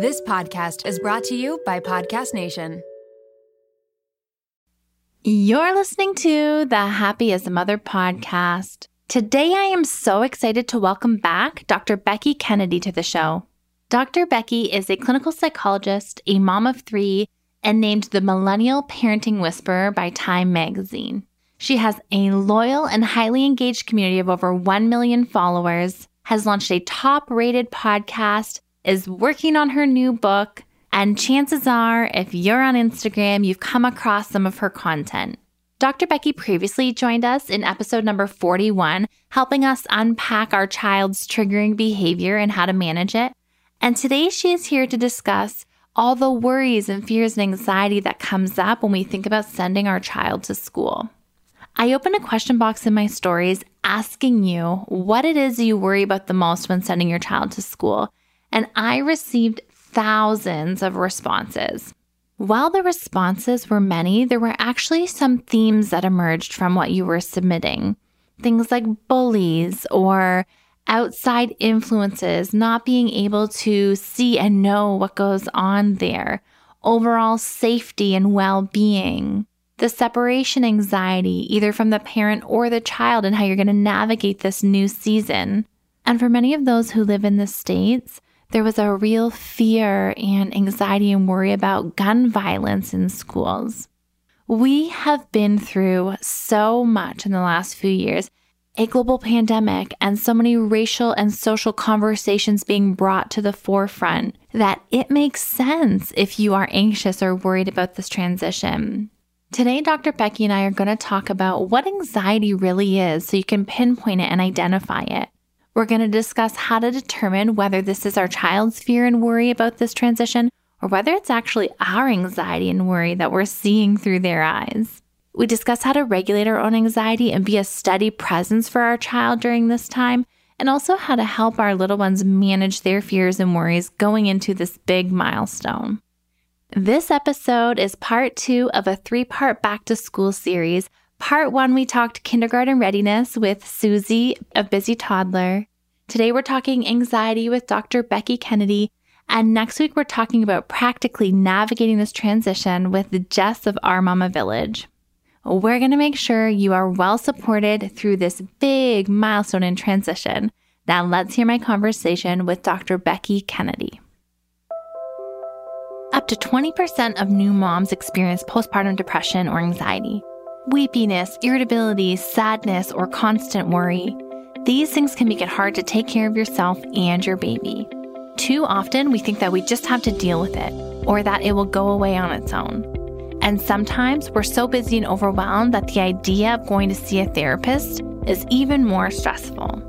This podcast is brought to you by Podcast Nation. You're listening to the Happy as a Mother podcast. Today, I am so excited to welcome back Dr. Becky Kennedy to the show. Dr. Becky is a clinical psychologist, a mom of three, and named the Millennial Parenting Whisperer by Time magazine. She has a loyal and highly engaged community of over 1 million followers, has launched a top rated podcast, is working on her new book, and chances are, if you're on Instagram, you've come across some of her content. Dr. Becky previously joined us in episode number 41, helping us unpack our child's triggering behavior and how to manage it. And today she is here to discuss all the worries and fears and anxiety that comes up when we think about sending our child to school. I opened a question box in my stories asking you what it is you worry about the most when sending your child to school, and I received thousands of responses. While the responses were many, there were actually some themes that emerged from what you were submitting. Things like bullies or outside influences, not being able to see and know what goes on there, overall safety and well being, the separation anxiety, either from the parent or the child, and how you're going to navigate this new season. And for many of those who live in the States, there was a real fear and anxiety and worry about gun violence in schools. We have been through so much in the last few years a global pandemic and so many racial and social conversations being brought to the forefront that it makes sense if you are anxious or worried about this transition. Today, Dr. Becky and I are going to talk about what anxiety really is so you can pinpoint it and identify it. We're going to discuss how to determine whether this is our child's fear and worry about this transition or whether it's actually our anxiety and worry that we're seeing through their eyes. We discuss how to regulate our own anxiety and be a steady presence for our child during this time, and also how to help our little ones manage their fears and worries going into this big milestone. This episode is part two of a three part back to school series. Part one, we talked kindergarten readiness with Susie, a busy toddler. Today, we're talking anxiety with Dr. Becky Kennedy. And next week, we're talking about practically navigating this transition with the Jess of Our Mama Village. We're going to make sure you are well supported through this big milestone in transition. Now, let's hear my conversation with Dr. Becky Kennedy. Up to 20% of new moms experience postpartum depression or anxiety. Weepiness, irritability, sadness, or constant worry. These things can make it hard to take care of yourself and your baby. Too often, we think that we just have to deal with it or that it will go away on its own. And sometimes we're so busy and overwhelmed that the idea of going to see a therapist is even more stressful.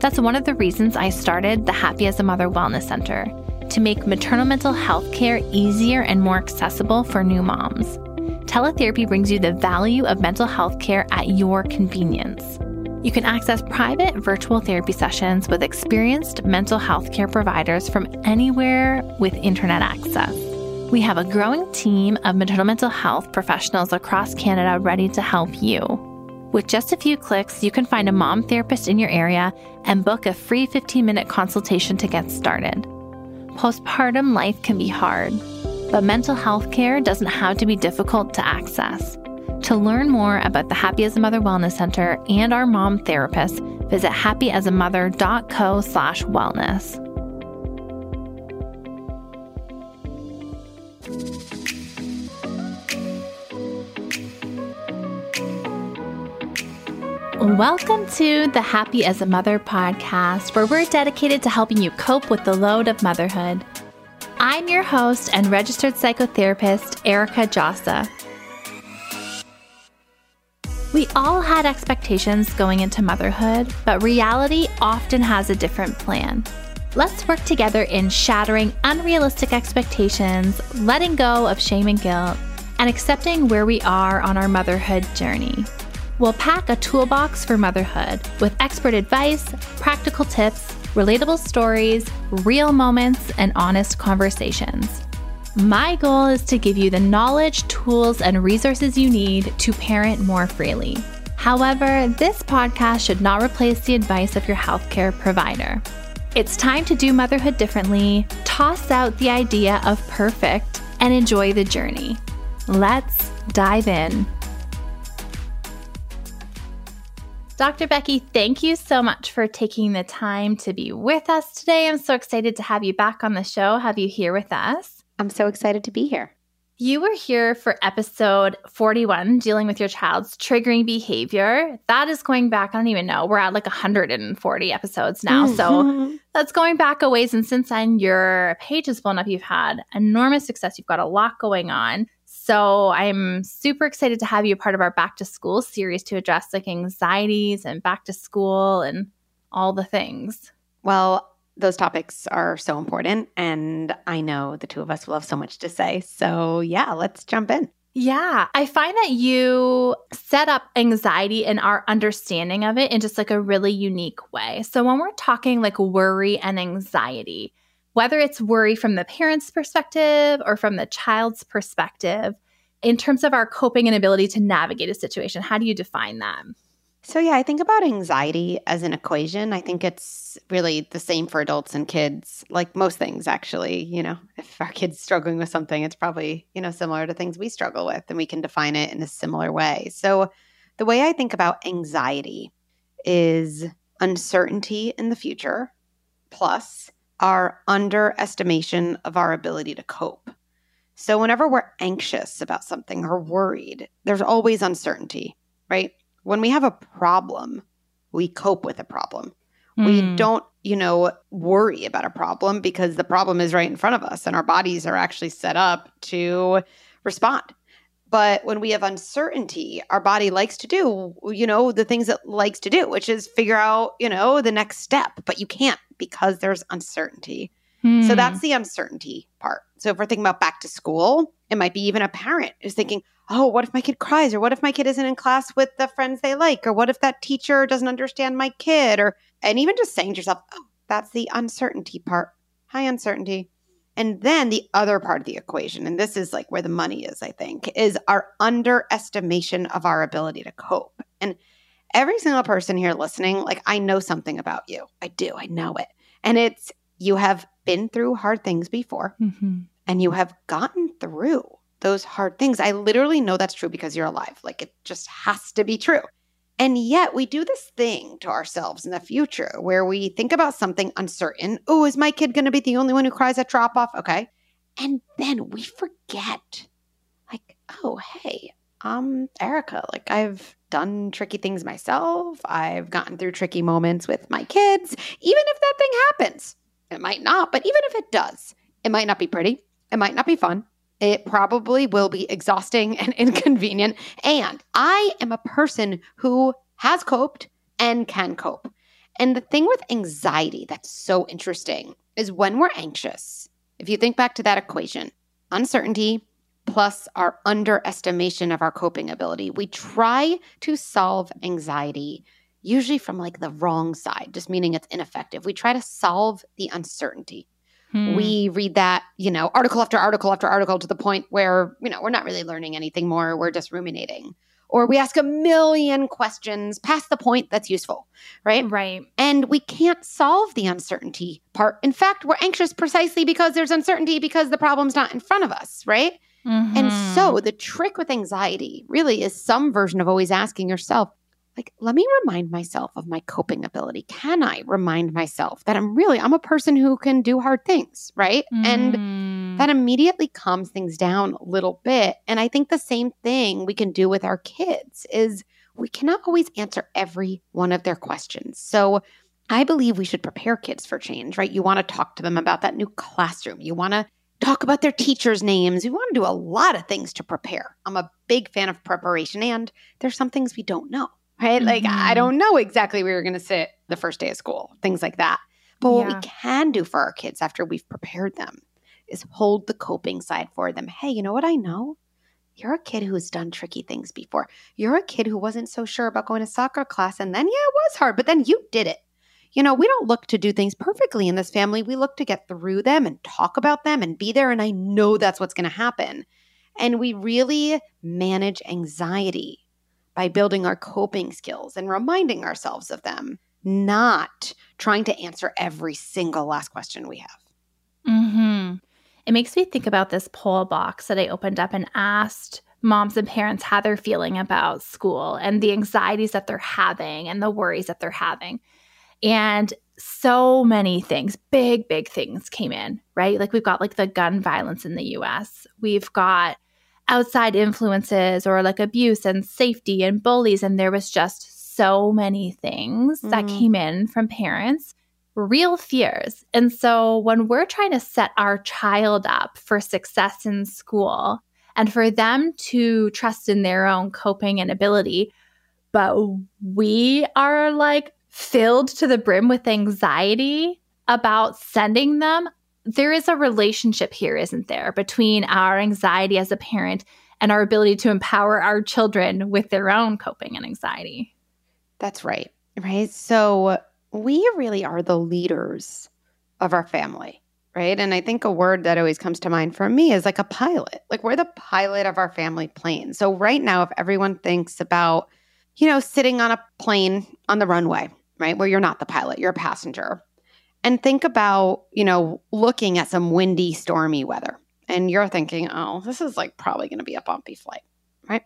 That's one of the reasons I started the Happy as a Mother Wellness Center to make maternal mental health care easier and more accessible for new moms. Teletherapy brings you the value of mental health care at your convenience. You can access private virtual therapy sessions with experienced mental health care providers from anywhere with internet access. We have a growing team of maternal mental health professionals across Canada ready to help you. With just a few clicks, you can find a mom therapist in your area and book a free 15 minute consultation to get started. Postpartum life can be hard, but mental health care doesn't have to be difficult to access. To learn more about the Happy as a Mother Wellness Center and our mom therapist, visit happyasamother.co slash wellness. Welcome to the Happy as a Mother podcast, where we're dedicated to helping you cope with the load of motherhood. I'm your host and registered psychotherapist, Erica Djossa. We all had expectations going into motherhood, but reality often has a different plan. Let's work together in shattering unrealistic expectations, letting go of shame and guilt, and accepting where we are on our motherhood journey. We'll pack a toolbox for motherhood with expert advice, practical tips, relatable stories, real moments, and honest conversations. My goal is to give you the knowledge, tools, and resources you need to parent more freely. However, this podcast should not replace the advice of your healthcare provider. It's time to do motherhood differently, toss out the idea of perfect, and enjoy the journey. Let's dive in. Dr. Becky, thank you so much for taking the time to be with us today. I'm so excited to have you back on the show, have you here with us. I'm so excited to be here. You were here for episode 41, dealing with your child's triggering behavior. That is going back, I don't even know, we're at like 140 episodes now. So mm-hmm. that's going back a ways. And since then, your page has blown up. You've had enormous success. You've got a lot going on. So I'm super excited to have you part of our back to school series to address like anxieties and back to school and all the things. Well, those topics are so important. And I know the two of us will have so much to say. So, yeah, let's jump in. Yeah, I find that you set up anxiety and our understanding of it in just like a really unique way. So, when we're talking like worry and anxiety, whether it's worry from the parent's perspective or from the child's perspective, in terms of our coping and ability to navigate a situation, how do you define that? So, yeah, I think about anxiety as an equation. I think it's really the same for adults and kids, like most things, actually. You know, if our kid's struggling with something, it's probably, you know, similar to things we struggle with, and we can define it in a similar way. So, the way I think about anxiety is uncertainty in the future plus our underestimation of our ability to cope. So, whenever we're anxious about something or worried, there's always uncertainty, right? When we have a problem, we cope with a problem. Mm. We hmm. don't, you know, worry about a problem because the problem is right in front of us and our bodies are actually set up to respond. But when we have uncertainty, our body likes to do, you know, the things it likes to do, which is figure out, you know, the next step. But you can't because there's uncertainty. Hmm. So that's the uncertainty part. So if we're thinking about back to school, it might be even a parent who's thinking, oh, what if my kid cries? Or what if my kid isn't in class with the friends they like? Or what if that teacher doesn't understand my kid? Or, and even just saying to yourself, oh, that's the uncertainty part. High uncertainty. And then the other part of the equation, and this is like where the money is, I think, is our underestimation of our ability to cope. And every single person here listening, like I know something about you. I do. I know it. And it's you have been through hard things before mm-hmm. and you have gotten through those hard things. I literally know that's true because you're alive. Like it just has to be true. And yet we do this thing to ourselves in the future where we think about something uncertain. Oh, is my kid going to be the only one who cries at drop off? Okay. And then we forget, like, oh, hey, um, Erica, like I've done tricky things myself. I've gotten through tricky moments with my kids. Even if that thing happens, it might not, but even if it does, it might not be pretty. It might not be fun. It probably will be exhausting and inconvenient. And I am a person who has coped and can cope. And the thing with anxiety that's so interesting is when we're anxious, if you think back to that equation, uncertainty plus our underestimation of our coping ability, we try to solve anxiety usually from like the wrong side, just meaning it's ineffective. We try to solve the uncertainty. Hmm. We read that, you know, article after article after article to the point where, you know, we're not really learning anything more. We're just ruminating. Or we ask a million questions past the point that's useful, right? Right. And we can't solve the uncertainty part. In fact, we're anxious precisely because there's uncertainty because the problem's not in front of us, right? Mm-hmm. And so the trick with anxiety really is some version of always asking yourself, like let me remind myself of my coping ability. Can i remind myself that i'm really i'm a person who can do hard things right? Mm. and that immediately calms things down a little bit. And i think the same thing we can do with our kids is we cannot always answer every one of their questions. So i believe we should prepare kids for change right? You want to talk to them about that new classroom. You want to talk about their teachers' names. We want to do a lot of things to prepare. I'm a big fan of preparation, and there's some things we don't know right? Mm-hmm. Like, I mm-hmm. don't know exactly where you're going to sit the first day of school, things like that. But what we can do for our kids after we've prepared them is hold the coping side for them. Hey, you know what I know? You're a kid who's done tricky things before. You're a kid who wasn't so sure about going to soccer class, and then, yeah, it was hard, but then you did it. You know, we don't look to do things perfectly in this family. We look to get through them and talk about them and be there. And I know that's what's going to happen. And we really manage anxiety by building our coping skills and reminding ourselves of them, not trying to answer every single last question we have. hmm It makes me think about this poll box that I opened up and asked moms and parents how they're feeling about school and the anxieties that they're having and the worries that they're having. And so many things, big, big things came in, right? Like we've got like the gun violence in the US. We've got outside influences or like abuse and safety and bullies. And there was just so many things mm. that came in from parents, real fears. And so when we're trying to set our child up for success in school and for them to trust in their own coping and ability, but we are like filled to the brim with anxiety about sending them there is a relationship here, isn't there, between our anxiety as a parent and our ability to empower our children with their own coping and anxiety. That's right. Right. So we really are the leaders of our family. Right. And I think a word that always comes to mind for me is like a pilot. Like we're the pilot of our family plane. So right now, if everyone thinks about, you know, sitting on a plane on the runway, right, where you're not the pilot, you're a passenger, and think about, you know, looking at some windy, stormy weather. And you're thinking, oh, this is like probably going to be a bumpy flight, right?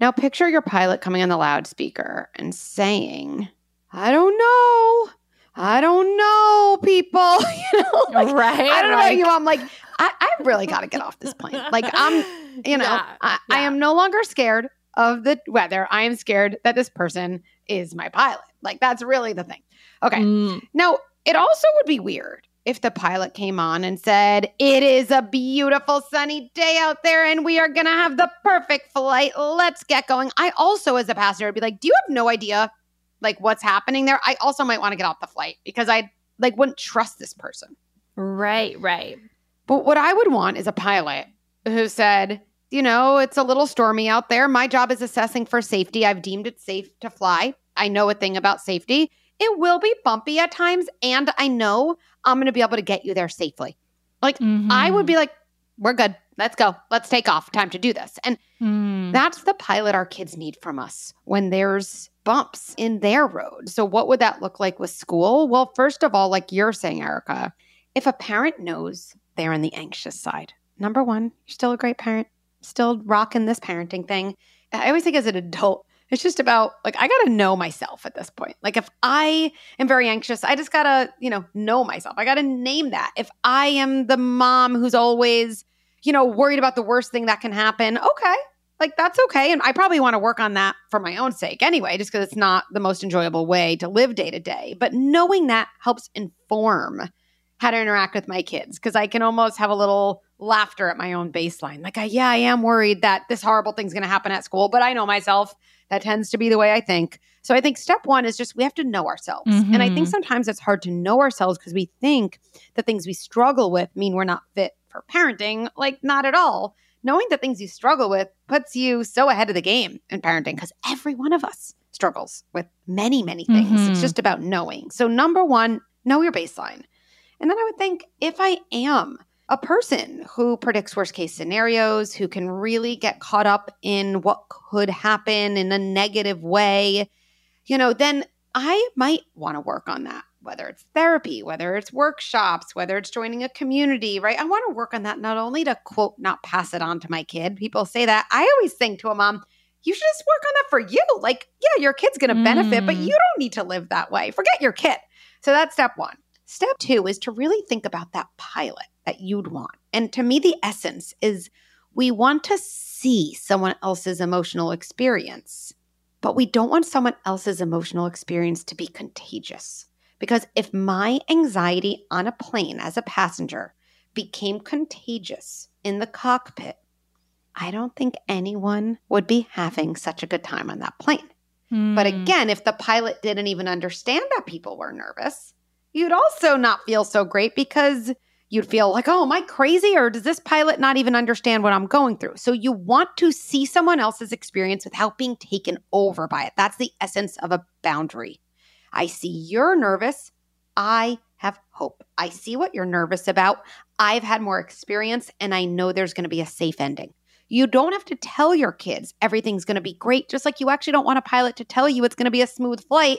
Now picture your pilot coming on the loudspeaker and saying, I don't know. I don't know, people. you know, like, right. I don't know you. I'm like, I, I really got to get off this plane. Like, I'm, you know, yeah, I, yeah. I am no longer scared of the weather. I am scared that this person is my pilot. Like, that's really the thing. Okay. Mm. Now, it also would be weird if the pilot came on and said, It is a beautiful sunny day out there and we are going to have the perfect flight. Let's get going. I also, as a passenger, would be like, Do you have no idea like what's happening there? I also might want to get off the flight because I like wouldn't trust this person. Right, right. But what I would want is a pilot who said, you know, it's a little stormy out there. My job is assessing for safety. I've deemed it safe to fly. I know a thing about safety. It will be bumpy at times. And I know I'm going to be able to get you there safely. Like, mm-hmm. I would be like, we're good. Let's go. Let's take off. Time to do this. And mm. that's the pilot our kids need from us when there's bumps in their road. So, what would that look like with school? Well, first of all, like you're saying, Erica, if a parent knows they're on the anxious side, number one, you're still a great parent, still rocking this parenting thing. I always think as an adult, it's just about like I got to know myself at this point. Like if I am very anxious, I just got to, you know, know myself. I got to name that. If I am the mom who's always, you know, worried about the worst thing that can happen, okay. Like that's okay and I probably want to work on that for my own sake anyway, just cuz it's not the most enjoyable way to live day to day. But knowing that helps inform how to interact with my kids because I can almost have a little laughter at my own baseline. Like, I, yeah, I am worried that this horrible thing's going to happen at school, but I know myself. That tends to be the way I think. So I think step one is just we have to know ourselves. Mm-hmm. And I think mm-hmm. sometimes it's hard to know ourselves because we think the things we struggle with mean we're not fit for parenting. Like, not at all. Knowing the things you struggle with puts you so ahead of the game in parenting because every one of us struggles with many, many things. Mm-hmm. It's just about knowing. So, number one, know your baseline. And then I would think if I am a person who predicts worst case scenarios, who can really get caught up in what could happen in a negative way, you know, then I might want to work on that, whether it's therapy, whether it's workshops, whether it's joining a community, right? I want to work on that not only to quote, not pass it on to my kid. People say that. I always think to a mom, you should just work on that for you. Like, yeah, your kid's going to benefit, mm. but you don't need to live that way. Forget your kid. So that's step one. Step two is to really think about that pilot that you'd want. And to me, the essence is we want to see someone else's emotional experience, but we don't want someone else's emotional experience to be contagious. Because if my anxiety on a plane as a passenger became contagious in the cockpit, I don't think anyone would be having such a good time on that plane. Mm. But hmm. again, if the pilot didn't even understand that people were nervous, you'd also not feel so great because you'd feel like, oh, am I crazy? Or does this pilot not even understand what I'm going through? So you want to see someone else's experience without being taken over by it. That's the essence of a boundary. I see you're nervous. I have hope. I see what you're nervous about. I've had more experience and I know there's going to be a safe ending. You don't have to tell your kids everything's going to be great, just like you actually don't want a pilot to tell you it's going to be a smooth flight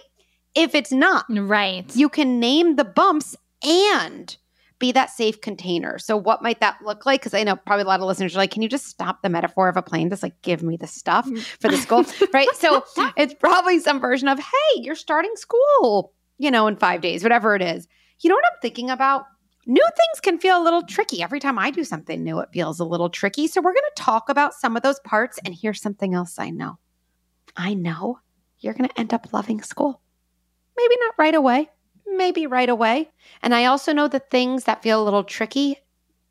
If it's not, Right. you can name the bumps and be that safe container. So, what might that look like? Because I know probably a lot of listeners are like, can you just stop the metaphor of a plane? Just like give me the stuff mm. for the school, right? So, it's probably some version of, hey, you're starting school, you know, in five days, whatever it is. You know what I'm thinking about? New things can feel a little tricky. Every time I do something new, it feels a little tricky. So, we're going to talk about some of those parts. And here's something else I know I know you're going to end up loving school. Maybe not right away, maybe right away. And I also know the things that feel a little tricky,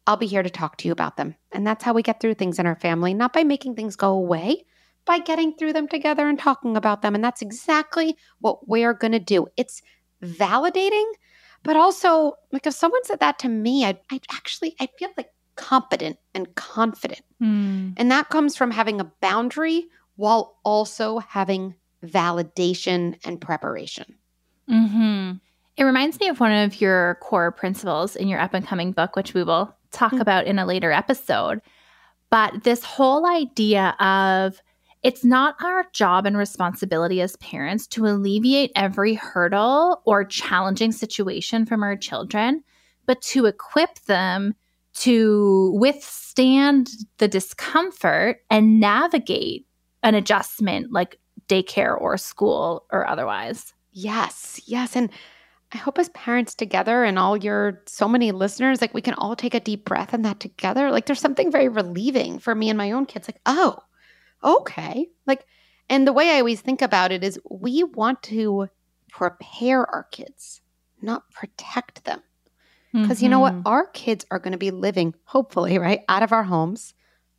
I'll be here to talk to you about them. And that's how we get through things in our family, not by making things go away, by getting through them together and talking about them. And that's exactly what we're going to do. It's validating, but also, like, if someone said that to me, I'd, I'd actually, I feel like competent and confident. Mm. And that comes from having a boundary while also having validation and preparation. hmm It reminds me of one of your core principles in your up and coming book, which we will talk Mm. about in a later episode. But this whole idea of it's not our job and responsibility as parents to alleviate every hurdle or challenging situation from our children, but to equip them to withstand the discomfort and navigate an adjustment like daycare or school or otherwise. Yes, yes. And I hope as parents together and all your so many listeners, like we can all take a deep breath in that together. Like there's something very relieving for me and my own kids. Like, oh, okay. Like, and the way I always think about it is we want to prepare our kids, not protect them. Because you know what? Mhm. Our kids are going to be living, hopefully, right, out of our homes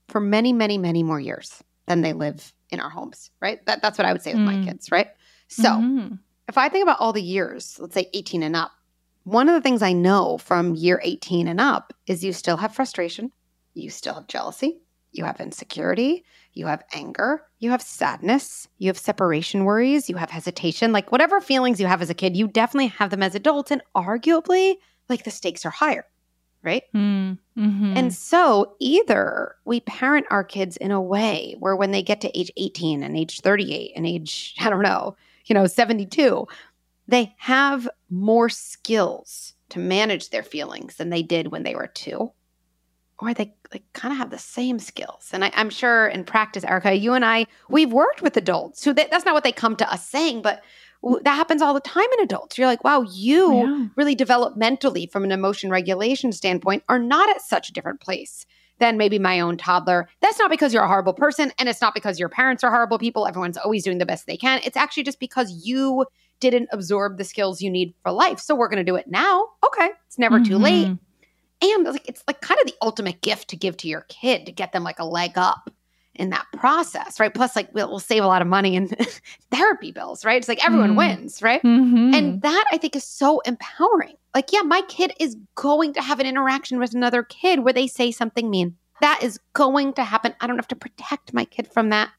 for many, many, many more years than they live in our homes, right? That, that's what I would say with my Mm. kids, right? So, Mhm. If I think about all the years, let's say 18 and up, one of the things I know from year 18 and up is you still have frustration, you still have jealousy, you have insecurity, you have anger, you have sadness, you have separation worries, you have hesitation, like whatever feelings you have as a kid, you definitely have them as adults. And arguably, like the stakes are higher, right? Mm, mhm. And so either we parent our kids in a way where when they get to age 18 and age 38 and age, I don't know, you know, 72, they have more skills to manage their feelings than they did when they were two. Or they like kind of have the same skills. And I, I'm sure in practice, Erica, you and I, we've worked with adults who they, that's not what they come to us saying, but that happens all the time in adults. You're like, wow, you Yeah. really developmentally from an emotion regulation standpoint are not at such a different place than maybe my own toddler. That's not because you're a horrible person and it's not because your parents are horrible people. Everyone's always doing the best they can. It's actually just because you didn't absorb the skills you need for life. So we're going to do it now. Okay. It's never too late. Mhm. And like it's like kind of the ultimate gift to give to your kid to get them like a leg up in that process, right? Plus, like we'll, we'll save a lot of money in therapy bills, right? It's like everyone Mm. wins, right? Mhm. And that I think is so empowering. Like, yeah, my kid is going to have an interaction with another kid where they say something mean. That is going to happen. I don't have to protect my kid from that.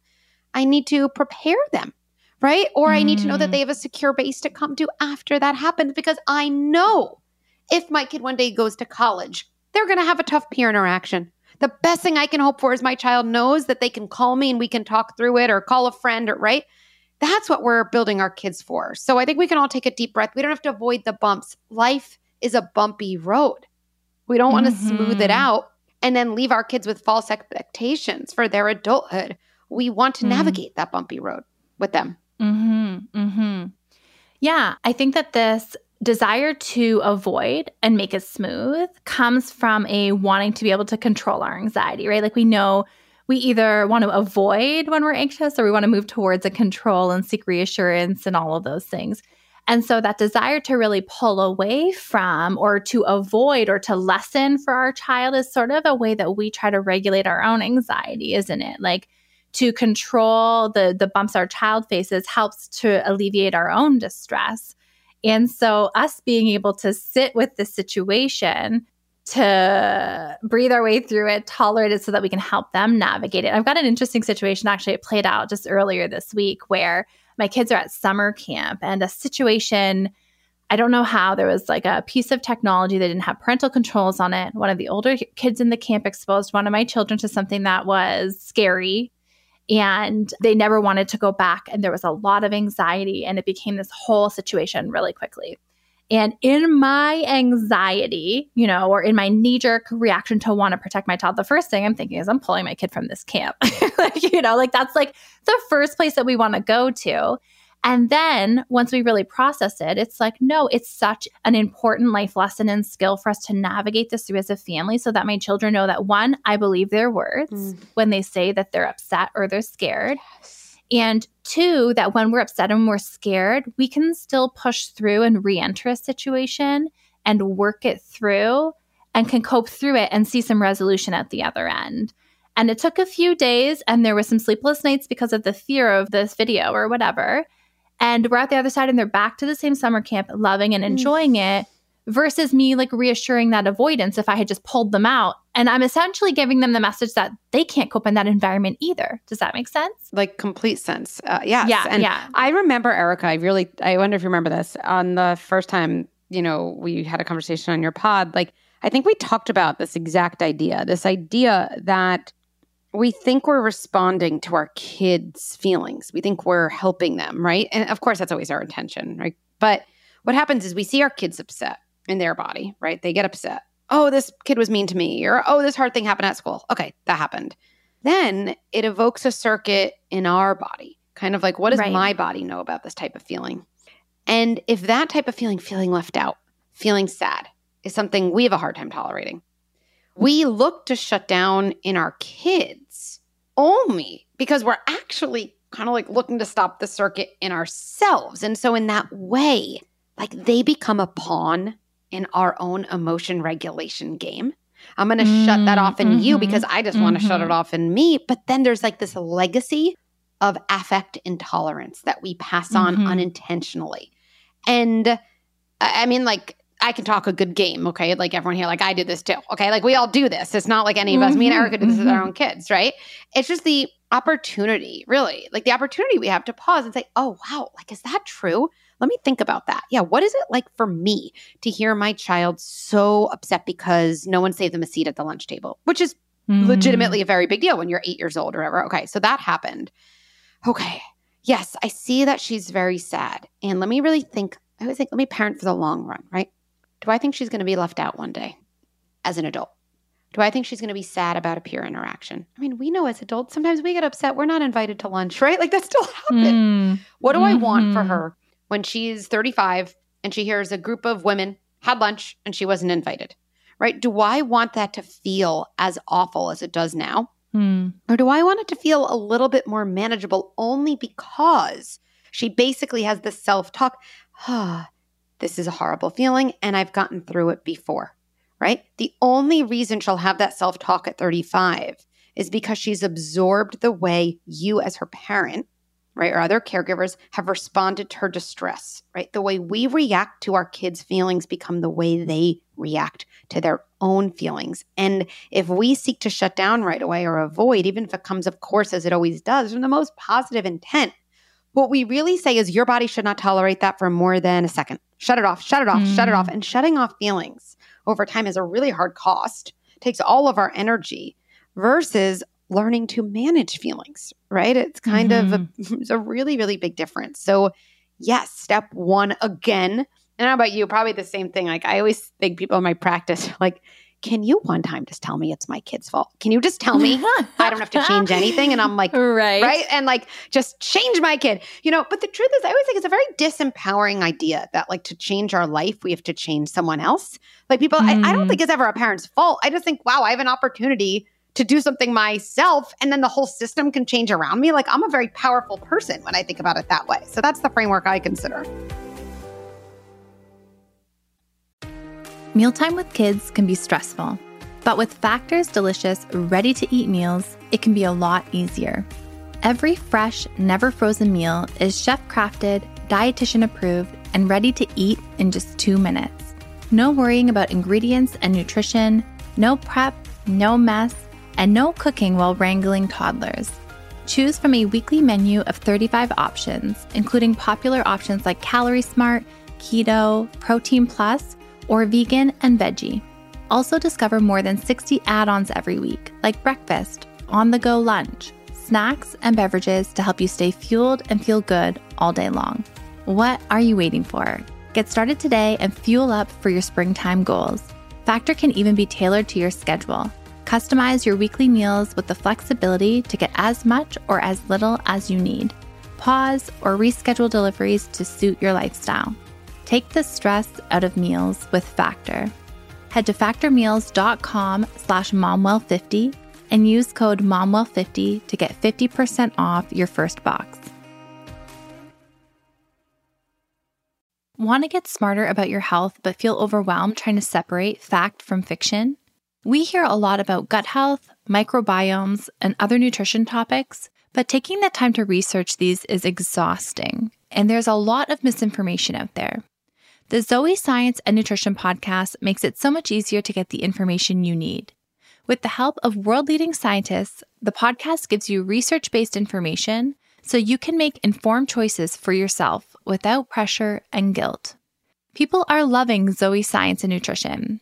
I need to prepare them, right? Or I need to know that Mm. they have a secure base to come to after that happens because I know if my kid one day goes to college, they're going to have a tough peer interaction. The best thing I can hope for is my child knows that they can call me and we can talk through it or call a friend or right. That's what we're building our kids for. So I think we can all take a deep breath. We don't have to avoid the bumps. Life is a bumpy road. We don't want to smooth it Mhm. out and then leave our kids with false expectations for their adulthood. We want to Mm. navigate that bumpy road with them. Mhm. Mhm. Yeah, I think that this desire to avoid and make it smooth comes from a wanting to be able to control our anxiety, right? Like we know we either want to avoid when we're anxious or we want to move towards a control and seek reassurance and all of those things. And so that desire to really pull away from or to avoid or to lessen for our child is sort of a way that we try to regulate our own anxiety, isn't it? Like to control the the bumps our child faces helps to alleviate our own distress. And so us being able to sit with the situation to breathe our way through it, tolerate it so that we can help them navigate it. I've got an interesting situation actually it played out just earlier this week where my kids are at summer camp and a situation I don't know how there was like a piece of technology that didn't have parental controls on it. One of the older kids in the camp exposed one of my children to something that was scary and they never wanted to go back. And there was a lot of anxiety, and it became this whole situation really quickly. And in my anxiety, you know, or in my knee jerk reaction to want to protect my child, the first thing I'm thinking is I'm pulling my kid from this camp. like, you know, like that's like the first place that we want to go to. And then once we really process it, it's like, no, it's such an important life lesson and skill for us to navigate this through as a family so that my children know that one, I believe their words mm. when they say that they're upset or they're scared. Yes. And two, that when we're upset and we're scared, we can still push through and re enter a situation and work it through and can cope through it and see some resolution at the other end. And it took a few days, and there was some sleepless nights because of the fear of this video or whatever. And we're at the other side and they're back to the same summer camp, loving and enjoying mm. it versus me like reassuring that avoidance if I had just pulled them out. And I'm essentially giving them the message that they can't cope in that environment either. Does that make sense? Like complete sense. Uh, yes. Yeah. And yeah. I remember, Erica, I really, I wonder if you remember this on the first time, you know, we had a conversation on your pod. Like, I think we talked about this exact idea this idea that we think we're responding to our kids' feelings. We think we're helping them, right? And of course, that's always our intention, right? But what happens is we see our kids upset in their body, right? They get upset. Oh, this kid was mean to me, or oh, this hard thing happened at school. Okay, that happened. Then it evokes a circuit in our body, kind of like, what does right. my body know about this type of feeling? And if that type of feeling, feeling left out, feeling sad, is something we have a hard time tolerating, we look to shut down in our kids only because we're actually kind of like looking to stop the circuit in ourselves. And so, in that way, like they become a pawn in our own emotion regulation game. I'm going to mm, shut that off in mm-hmm, you because I just mm-hmm. want to shut it mm-hmm. off in me. But then there's like this legacy of affect intolerance that we pass on mm-hmm. unintentionally. And I mean, like, I can talk a good game, okay? Like everyone here, like I did this too, okay? Like we all do this. It's not like any of us, mm-hmm, me and Erica do this with our mm-hmm. own kids, right? It's just the opportunity, really, like the opportunity we have to pause and say, oh, wow, like, is that true? Let me think about that. Yeah, what is it like for me to hear my child so upset because no one saved them a seat at the lunch table, which is mm. legitimately a very big deal when you're eight years old or whatever. Okay, so that happened. Okay, yes, I see that she's very sad. And let me really think, I always think, let me parent for the long run, right? Do I think she's going to be left out one day as an adult? Do I think she's going to be sad about a peer interaction? I mean, we know as adults, sometimes we get upset. We're not invited to lunch, right? Like that still happens. Mm. What do mm-hmm. I want for mm-hmm. her when she's 35 and she hears a group of women had lunch and she wasn't invited, right? Do I want that to feel as awful as it does now? Mm. Or do I want it to feel a little bit more manageable only because she basically has this self talk? This is a horrible feeling and I've gotten through it before, right? The only reason she'll have that self talk at 35 is because she's absorbed the way you, as her parent, right, or other caregivers have responded to her distress, right? The way we react to our kids' feelings become the way they react to their own feelings. And if we seek to shut down right away or avoid, even if it comes, of course, as it always does, from the most positive intent, what we really say is your body should not tolerate that for more than a second. Shut it off, shut it off, mm. shut it off. And shutting off feelings over time is a really hard cost, takes all of our energy versus learning to manage feelings, right? It's kind mm-hmm. of a, mm-hmm. it's a really, really big difference. So, yes, step one again. And how about you? Probably the same thing. Like, I always think people in my practice, like, can you one time just tell me it's my kid's fault? Can you just tell me I don't have to change anything? And I'm like, right. Right. And like, just change my kid, you know? But the truth is, I always think it's a very disempowering idea that like to change our life, we have to change someone else. Like, people, mm. I, I don't mm. think it's ever a parent's fault. I just think, wow, I have an opportunity to do something myself and then the whole system can change around me. Like, I'm a very powerful person when I think about it that way. So that's the framework I consider. Mealtime with kids can be stressful, but with Factor's delicious, ready to eat meals, it can be a lot easier. Every fresh, never frozen meal is chef crafted, dietitian approved, and ready to eat in just two minutes. No worrying about ingredients and nutrition, no prep, no mess, and no cooking while wrangling toddlers. Choose from a weekly menu of 35 options, including popular options like Calorie Smart, Keto, Protein Plus, or vegan and veggie. Also, discover more than 60 add ons every week, like breakfast, on the go lunch, snacks and beverages to help you stay fueled and feel good all day long. What are you waiting for? Get started today and fuel up for your springtime goals. Factor can even be tailored to your schedule. Customize your weekly meals with the flexibility to get as much or as little as you need. Pause or reschedule deliveries to suit your lifestyle. Take the stress out of meals with Factor. Head to factormeals.com slash momwell50 and use code momwell50 to get 50% off your first box. Want to get smarter about your health but feel overwhelmed trying to separate fact from fiction? We hear a lot about gut health, microbiomes, and other nutrition topics, but taking the time to research these is exhausting, and there's a lot of misinformation out there. The Zoe Science and Nutrition podcast makes it so much easier to get the information you need. With the help of world leading scientists, the podcast gives you research based information so you can make informed choices for yourself without pressure and guilt. People are loving Zoe Science and Nutrition.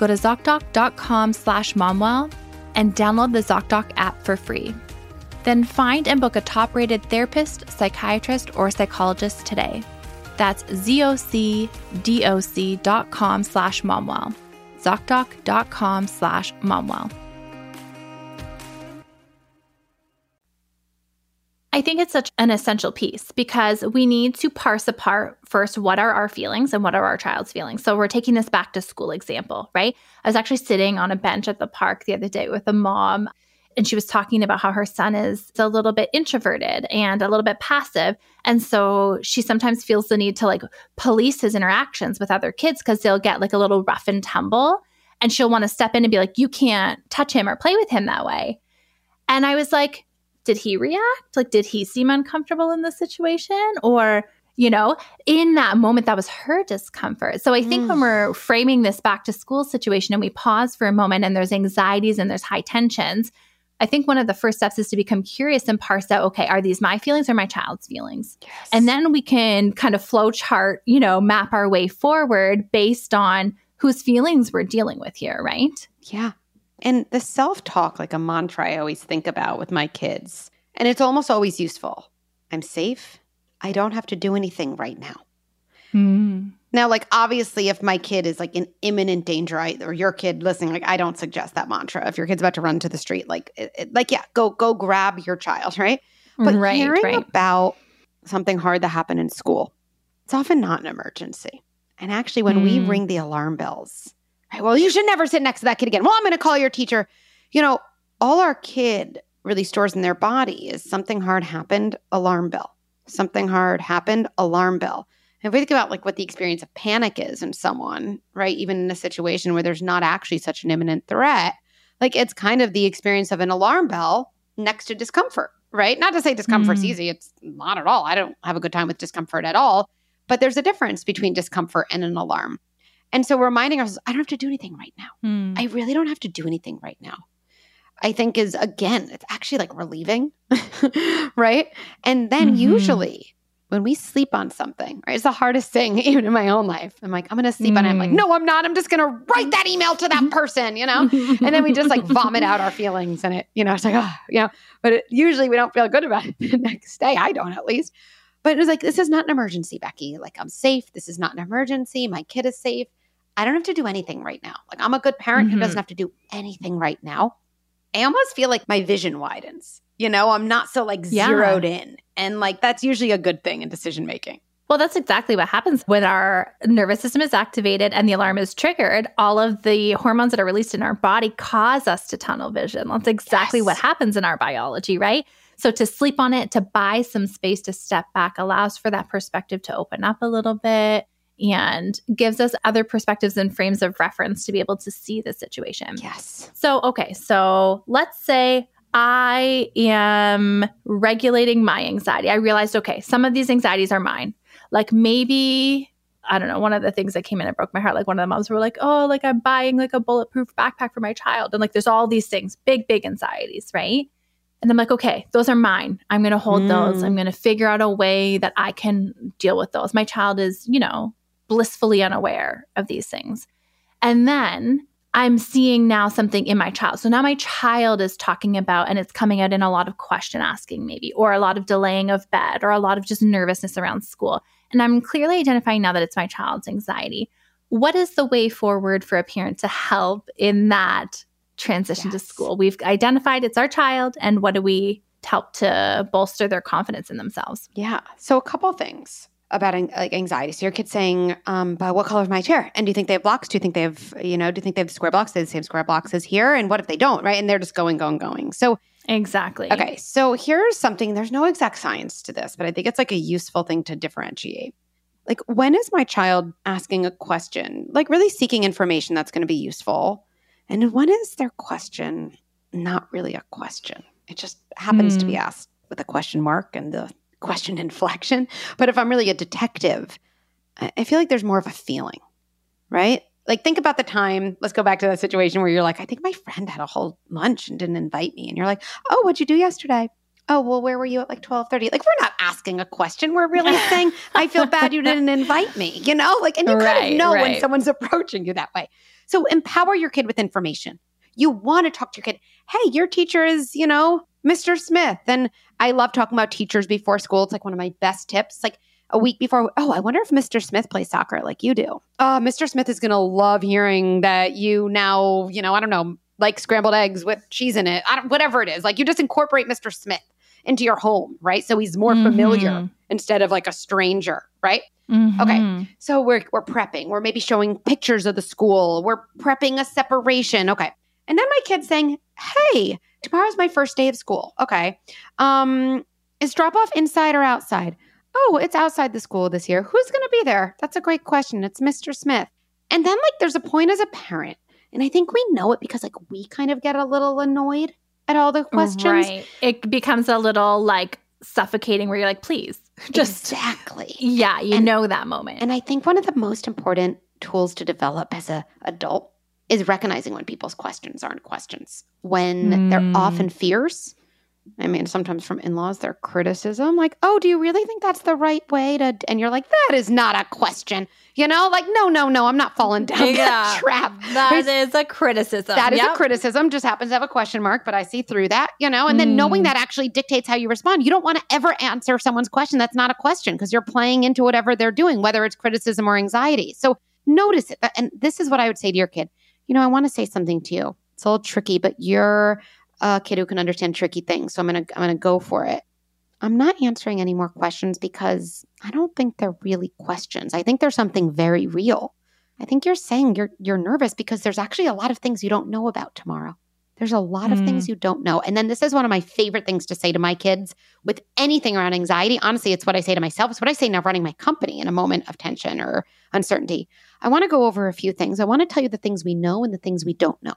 Go to ZocDoc.com slash momwell and download the ZocDoc app for free. Then find and book a top rated therapist, psychiatrist, or psychologist today. That's zocdoc.com slash momwell. ZocDoc.com slash momwell. I think it's such an essential piece because we need to parse apart first what are our feelings and what are our child's feelings. So we're taking this back to school example, right? I was actually sitting on a bench at the park the other day with a mom and she was talking about how her son is a little bit introverted and a little bit passive and so she sometimes feels the need to like police his interactions with other kids because they'll get like a little rough and tumble and she'll want to step in and be like you can't touch him or play with him that way and i was like did he react? Like, did he seem uncomfortable in the situation? Or, you know, in that moment, that was her discomfort. So I think mm. when we're framing this back to school situation and we pause for a moment and there's anxieties and there's high tensions, I think one of the first steps is to become curious and parse out, okay, are these my feelings or my child's feelings? Yes. And then we can kind of flow chart, you know, map our way forward based on whose feelings we're dealing with here, right? Yeah. And the self talk, like a mantra I always think about with my kids, and it's almost always useful. I'm safe. I don't have to do anything right now. Mm. Now, like obviously, if my kid is like in imminent danger, I, or your kid listening, like I don't suggest that mantra. If your kid's about to run to the street, like, it, it, like yeah, go go grab your child, right? But right, hearing right. about something hard that happened in school, it's often not an emergency. And actually, when mm. we ring the alarm bells, Right? Well, you should never sit next to that kid again. Well, I'm going to call your teacher. You know, all our kid really stores in their body is something hard happened, alarm bell. Something hard happened, alarm bell. And if we think about like what the experience of panic is in someone, right? Even in a situation where there's not actually such an imminent threat, like it's kind of the experience of an alarm bell next to discomfort, right? Not to say discomfort's mm. easy. It's not at all. I don't have a good time with discomfort at all. But there's a difference between discomfort and an alarm. And so reminding ourselves, I don't have to do anything right now. Mm. I really don't have to do anything right now. I think is again, it's actually like relieving, right? And then mm-hmm. usually when we sleep on something, right? It's the hardest thing, even in my own life. I'm like, I'm going to sleep mm. on it. I'm like, mm. no, I'm not. I'm just going to write that email to that person, you know? and then we just like vomit out our feelings and it, you know, it's like, oh, you know, but it, usually we don't feel good about it the next day. I don't at least. But it was like, this is not an emergency, Becky. Like, I'm safe. This is not an emergency. My kid is safe. I don't have to do anything right now. Like, I'm a good parent mm-hmm. who doesn't mm-hmm. have to do anything right now. I almost feel like my vision widens. You know, I'm not so like yeah. zeroed in. And like, that's usually a good thing in decision making. Well, that's exactly what happens when our nervous system is activated and the alarm is triggered. All of the hormones that are released in our body cause us to tunnel vision. That's exactly yes. what happens in our biology, right? So to sleep on it, to buy some space to step back allows for that perspective to open up a little bit and gives us other perspectives and frames of reference to be able to see the situation. Yes. So, okay, so let's say I am regulating my anxiety. I realized, okay, some of these anxieties are mine. Like maybe I don't know, one of the things that came in and broke my heart, like one of the moms were like, oh, like I'm buying like a bulletproof backpack for my child. And like there's all these things, big, big anxieties, right? And I'm like, okay, those are mine. I'm going to hold mm. those. I'm going to figure out a way that I can deal with those. My child is, you know, blissfully unaware of these things. And then I'm seeing now something in my child. So now my child is talking about, and it's coming out in a lot of question asking, maybe, or a lot of delaying of bed, or a lot of just nervousness around school. And I'm clearly identifying now that it's my child's anxiety. What is the way forward for a parent to help in that transition yes. to school. We've identified it's our child, and what do we help to bolster their confidence in themselves? Yeah. So a couple things about like anxiety. So your kid's saying, um, but what color is my chair? And do you think they have blocks? Do you think they have, you know, do you think they have square blocks? They have the same square blocks as here? And what if they don't, right? And they're just going, going, going. So exactly. Okay. So here's something, there's no exact science to this, but I think it's like a useful thing to differentiate. Like when is my child asking a question, like really seeking information that's going to be useful? And when is their question not really a question? It just happens mm. to be hmm. asked with a question mark and the question inflection. But if I'm really a detective, I feel like there's more of a feeling, right? Like think about the time, let's go back to that situation where you're like, I think my friend had a whole lunch and didn't invite me. And you're like, oh, what'd you do yesterday? Oh, well, where were you at like 1230? Like, we're not asking a question. We're really saying, I feel bad you didn't invite me, you know? Like, and you right, kind of know right. when someone's approaching you that way. So empower your kid with information. You want to talk to your kid. Hey, your teacher is, you know, Mr. Smith. And I love talking about teachers before school. It's like one of my best tips. Like a week before, oh, I wonder if Mr. Smith plays soccer like you do. Oh, Mr. Smith is going to love hearing that you now, you know, I don't know, like scrambled eggs with cheese in it. I don't, whatever it is. Like you just incorporate Mr. Smith into your home, right? So he's more mm-hmm. familiar instead of like a stranger, right? Mm-hmm. Okay. So we're we're prepping. We're maybe showing pictures of the school. We're prepping a separation. Okay. And then my kid's saying, "Hey, tomorrow's my first day of school." Okay. Um is drop off inside or outside? Oh, it's outside the school this year. Who's going to be there? That's a great question. It's Mr. Smith. And then like there's a point as a parent, and I think we know it because like we kind of get a little annoyed at all the questions. Right. It becomes a little like suffocating where you're like, please, just exactly. Yeah, you and, know that moment. And I think one of the most important tools to develop as a adult is recognizing when people's questions aren't questions, when mm. they're often fears I mean, sometimes from in laws, their criticism, like, oh, do you really think that's the right way to? And you're like, that is not a question. You know, like, no, no, no, I'm not falling down yeah, that trap. That is a criticism. That is yep. a criticism, just happens to have a question mark, but I see through that, you know, and then mm. knowing that actually dictates how you respond. You don't want to ever answer someone's question that's not a question because you're playing into whatever they're doing, whether it's criticism or anxiety. So notice it. And this is what I would say to your kid. You know, I want to say something to you. It's a little tricky, but you're a kid who can understand tricky things. So I'm gonna I'm gonna go for it. I'm not answering any more questions because I don't think they're really questions. I think there's something very real. I think you're saying you're you're nervous because there's actually a lot of things you don't know about tomorrow. There's a lot of mm. things you don't know. And then this is one of my favorite things to say to my kids with anything around anxiety. Honestly, it's what I say to myself. It's what I say now running my company in a moment of tension or uncertainty. I want to go over a few things. I want to tell you the things we know and the things we don't know.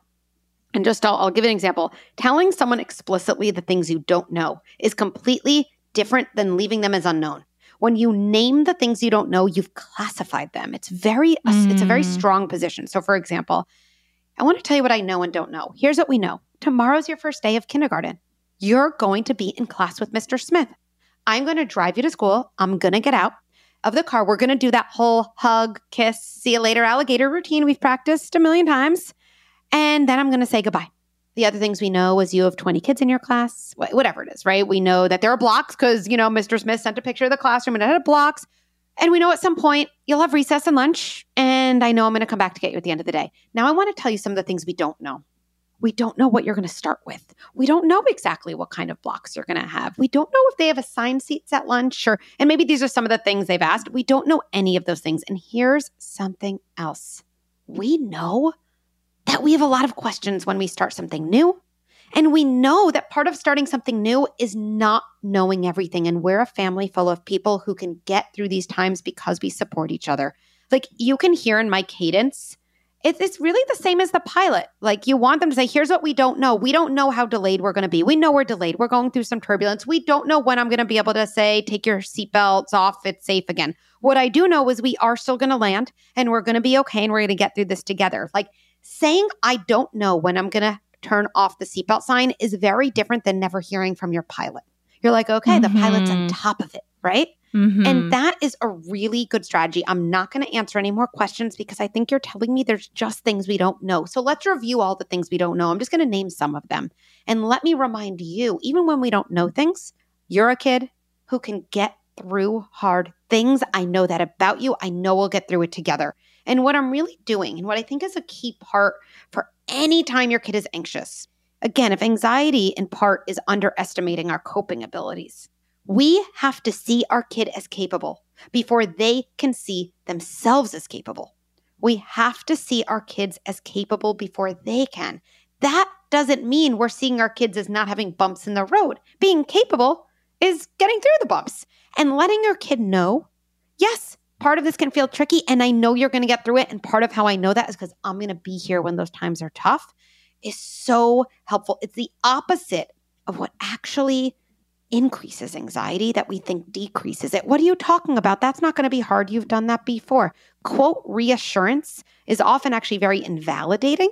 And just I'll, I'll give an example. Telling someone explicitly the things you don't know is completely different than leaving them as unknown. When you name the things you don't know, you've classified them. It's very mm. it's a very mm. strong position. So for example, I want to tell you what I know and don't know. Here's what we know. Tomorrow's your first day of kindergarten. You're going to be in class with Mr. Smith. I'm going to drive you to school. I'm going to get out of the car. We're going to do that whole hug, kiss, see you later alligator routine we've practiced a million times. And then I'm going to say goodbye. The other things we know is you have 20 kids in your class, whatever it is, right? We know that there are blocks because, you know, Mr. Smith sent a picture of the classroom and it had blocks. And we know at some point you'll have recess and lunch. And I know I'm going to come back to get you at the end of the day. Now, I want to tell you some of the things we don't know. We don't know what you're going to start with. We don't know exactly what kind of blocks you're going to have. We don't know if they have assigned seats at lunch or, and maybe these are some of the things they've asked. We don't know any of those things. And here's something else we know that we have a lot of questions when we start something new. And we know that part of starting something new is not knowing everything. And we're a family full of people who can get through these times because we support each other. Like you can hear in my cadence, it's really the same as the pilot. Like you want them to say, here's what we don't know. We don't know how delayed we're going to be. We know we're delayed. We're going through some turbulence. We don't know when I'm going to be able to say, take your seatbelts off. It's safe again. What I do know is we are still going to land and we're going to be okay and we're going to get through this together. Like saying, I don't know when I'm going to turn off the seatbelt sign is very different than never hearing from your pilot. You're like, okay, mm-hmm. the pilot's on mm-hmm. top of it, right? Mm-hmm. And that is a really good strategy. I'm not going to answer any more questions because I think you're telling me there's just things we don't know. So let's review all the things we don't know. I'm just going to name some of them. And let me remind you, even when we don't know things, you're a kid who can get through hard things. I know that about you. I know we'll get through it together. And what I'm really doing, and what I think is a key part for any time your kid is anxious, again, if anxiety in part is underestimating our coping abilities, we have to see our kid as capable before they can see themselves as capable. We have to see our kids as capable before they can. That doesn't mean we're seeing our kids as not having bumps in the road. Being capable is getting through the bumps and letting your kid know, yes, part of this can feel tricky and I know you're going to get through it. And part of how I know that is because I'm going to be here when those times are tough is so helpful. It's the opposite of what actually increases anxiety that we think decreases it. What are you talking about? That's not going to be hard. You've done that before. Quote reassurance is often actually very invalidating.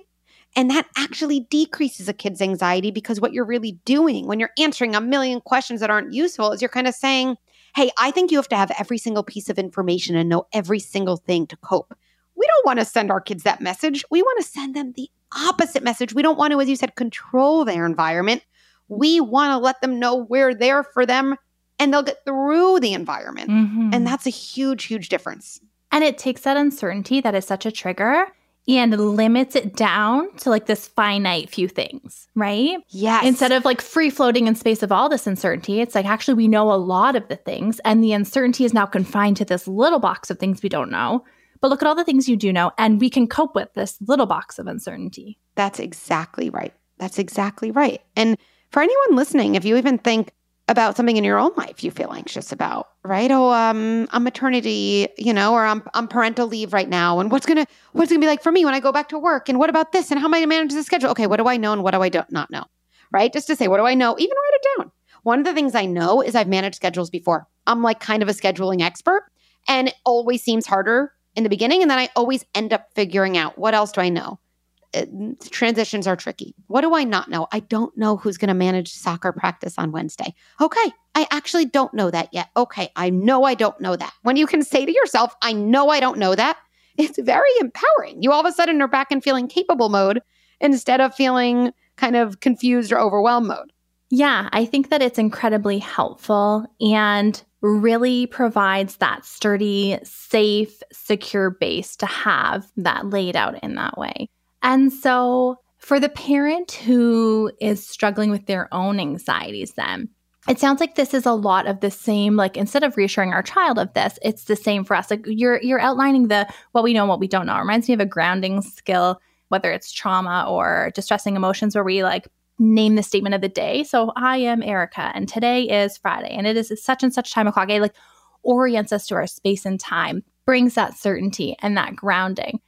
And that actually decreases a kid's anxiety because what you're really doing when you're answering a million questions that aren't useful is you're kind of saying, Hey, I think you have to have every single piece of information and know every single thing to cope. We don't want to send our kids that message. We want to send them the opposite message. We don't want to, as you said, control their environment. We want to let them know we're there for them and they'll get through the environment. Mm-hmm. And that's a huge, huge difference. And it takes that uncertainty that is such a trigger and limits it down to like this finite few things, right? Yes. Instead of like free floating in space of all this uncertainty, it's like actually we know a lot of the things and the uncertainty is now confined to this little box of things we don't know. But look at all the things you do know and we can cope with this little box of uncertainty. That's exactly right. That's exactly right. And for anyone listening, if you even think about something in your own life you feel anxious about, right? Oh, um, I'm maternity, you know, or I'm I'm parental leave right now, and what's gonna what's gonna be like for me when I go back to work, and what about this, and how am I gonna manage the schedule? Okay, what do I know and what do I don't not know, right? Just to say, what do I know? Even write it down. One of the things I know is I've managed schedules before. I'm like kind of a scheduling expert, and it always seems harder in the beginning, and then I always end up figuring out what else do I know transitions are tricky. What do I not know? I don't know who's going to manage soccer practice on Wednesday. Okay, I actually don't know that yet. Okay, I know I don't know that. When you can say to yourself, I know I don't know that, it's very empowering. You all of a sudden are back in feeling capable mode instead of feeling kind of confused or overwhelmed mode. Yeah, I think that it's incredibly helpful and really provides that sturdy, safe, secure base to have that laid out in that way. And so, for the parent who is struggling with their own anxieties, then it sounds like this is a lot of the same like instead of reassuring our child of this it's the same for us. Like you're you're outlining the what we know and what we don't know. It reminds me of a grounding skill whether it's trauma or distressing emotions where we like name the statement of the day. So i am erica and today is friday and it is such and such time o'clock. It like orients us to our space and time brings that certainty and that grounding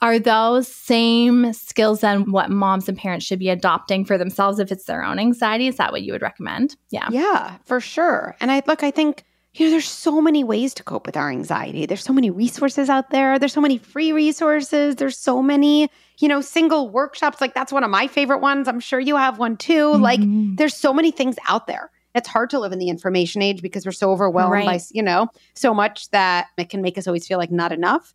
are those same skills then what moms and parents should be adopting for themselves if it's their own anxiety? Is that what you would recommend? Yeah. Yeah, for sure. And I look, I think, you know, there's so many ways to cope with our anxiety. There's so many resources out there. There's so many free resources. There's so many, you know, single workshops. Like that's one of my favorite ones. I'm sure you have one too. Mm-hmm. Like there's so many things out there. it's hard to live in the information age because we're so overwhelmed right. by, you know, so much that it can make us always feel like not enough.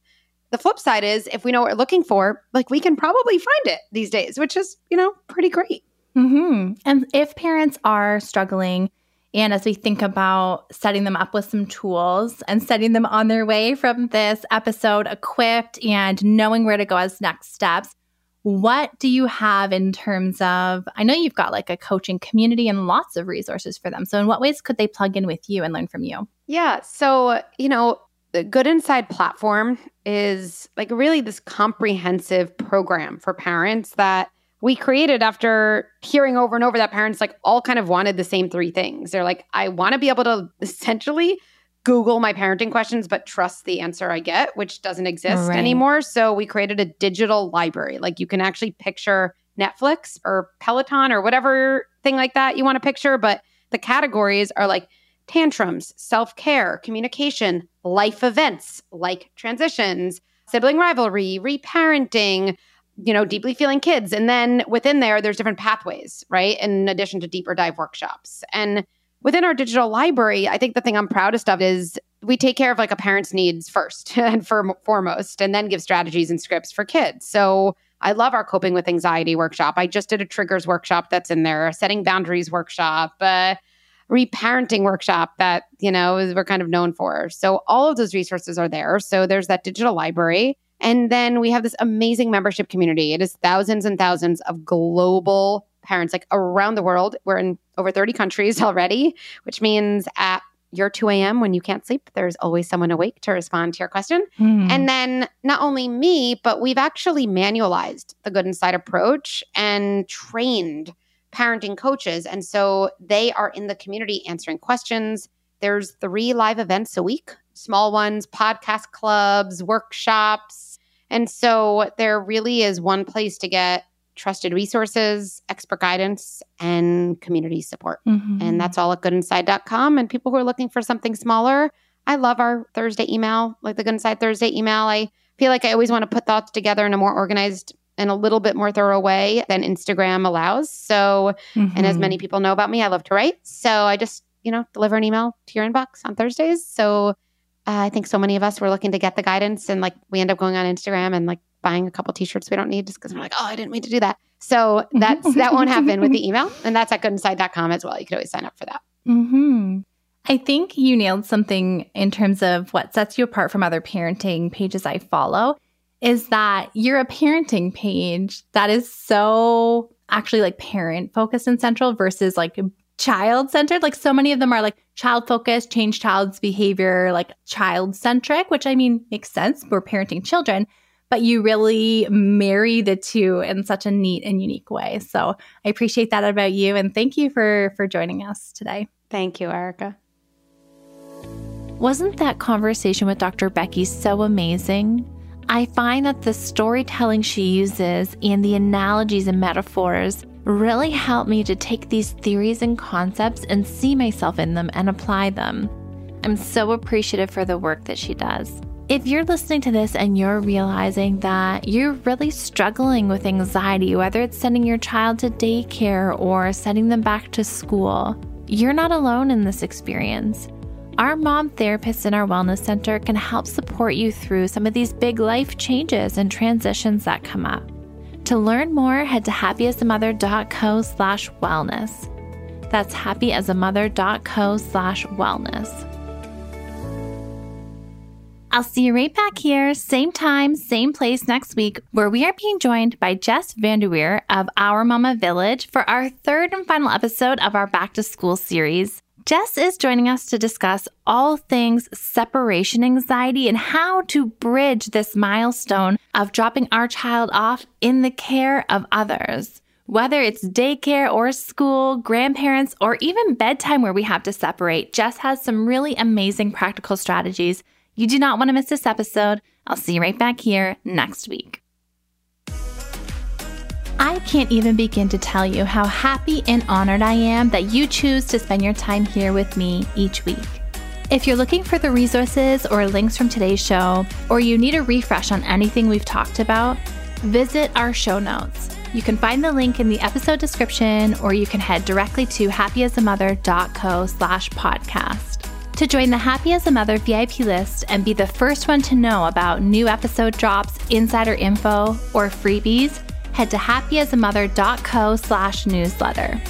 The flip side is if we know what we're looking for, like we can probably find it these days, which is, you know, pretty great. Mm-hmm. And if parents are struggling, and as we think about setting them up with some tools and setting them on their way from this episode equipped and knowing where to go as next steps, what do you have in terms of? I know you've got like a coaching community and lots of resources for them. So, in what ways could they plug in with you and learn from you? Yeah. So, you know, the Good Inside platform is like really this comprehensive program for parents that we created after hearing over and over that parents like all kind of wanted the same three things. They're like, I want to be able to essentially Google my parenting questions, but trust the answer I get, which doesn't exist right. anymore. So we created a digital library. Like you can actually picture Netflix or Peloton or whatever thing like that you want to picture, but the categories are like tantrums, self care, communication, life events like transitions, sibling rivalry, reparenting, you know, deeply feeling kids. And then within there, there's different pathways, right? In addition to deeper dive workshops. And within our digital library, I think the thing I'm proudest of is we take care of like a parent's needs first and for, foremost, and then give strategies and scripts for kids. So I love our coping with anxiety workshop. I just did a triggers workshop that's in there, a setting boundaries workshop, uh, reparenting workshop that, you know, we're kind of known for. So all of those resources are there. So there's that digital library. And then we have this amazing membership community. It is thousands and thousands of global parents like around the world. We're in over 30 countries already, which means at your 2 a.m. when you can't sleep, there's always someone awake to respond to your question. Mm. And then not only me, but we've actually manualized the Good Inside approach and trained parenting coaches. And so they are in the community answering questions. There's three live events a week, small ones, podcast clubs, workshops, and so there really is one place to get trusted resources, expert guidance, and community support. Mm-hmm. And that's all at goodinside.com. And people who are looking for something smaller, I love our Thursday email, like the Good Inside Thursday email. I feel like I always want to put thoughts together in a more organized and a little bit more thorough way than Instagram allows. So, mm-hmm. and as many mm-hmm. people know about me, I love to write. So I just, you know, deliver an email to your inbox on Thursdays. So uh, I think so many of us were looking to get the guidance and like we end up going on Instagram and like buying a couple t-shirts we don't need just because we're like, oh, I didn't mean to do that. So that's that won't happen with the email. And that's at goodinside.com as well. You could always sign up for that. Mm-hmm. I think you nailed something in terms of what sets you apart from other parenting pages I follow is that you're a parenting page that is so actually like parent focused and central versus like child centered. Like so many of them are like child focused, change child's behavior, like child centric, which I mean makes sense. We're parenting children, but you really marry the two in such a neat and unique way. So I appreciate that about you. And thank you for for joining us today. Thank you, Erica. Wasn't that conversation with Dr. Becky so amazing? I find that the storytelling she uses and the analogies and metaphors really help me to take these theories and concepts and see myself in them and apply them. I'm so appreciative for the work that she does. If you're listening to this and you're realizing that you're really struggling with anxiety, whether it's sending your child to daycare or sending them back to school, you're not alone in this experience. Our mom therapists in our wellness center can help support you through some of these big life changes and transitions that come up. To learn more, head to happyasamother.co slash wellness. That's happyasamother.co slash wellness. I'll see you right back here, same time, same place next week, where we are being joined by Jess VanderWier of Our Mama Village for our third and final episode of our Back to School series. Jess is joining us to discuss all things separation anxiety and how to bridge this milestone of dropping our child off in the care of others. Whether it's daycare or school, grandparents, or even bedtime where we have to separate, Jess has some really amazing practical strategies. You do not want to miss this episode. I'll see you right back here next week. I can't even begin to tell you how happy and honored I am that you choose to spend your time here with me each week. If you're looking for the resources or links from today's show, or you need a refresh on anything we've talked about, visit our show notes. You can find the link in the episode description or you can head directly to happyasamother.co slash podcast. To join the Happy as a Mother VIP list and be the first one to know about new episode drops, insider info, or freebies, head to happyasamother.co slash newsletter.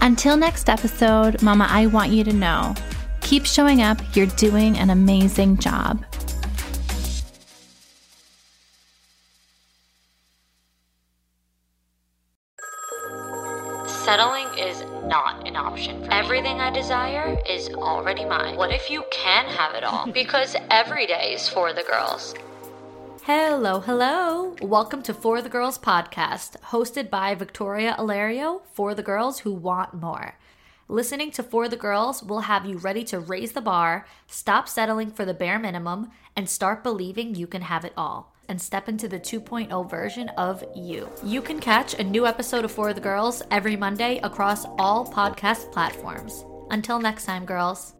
Until next episode, Mama, I want you to know keep showing up. You're doing an amazing job. Settling is not an option. Everything I desire is already mine. What if you can have it all? because every day is for the girls. Hello, hello. Welcome to For the Girls podcast, hosted by Victoria Alario for the girls who want more. Listening to For the Girls will have you ready to raise the bar, stop settling for the bare minimum, and start believing you can have it all and step into the 2.0 version of you. You can catch a new episode of For the Girls every Monday across all podcast platforms. Until next time, girls.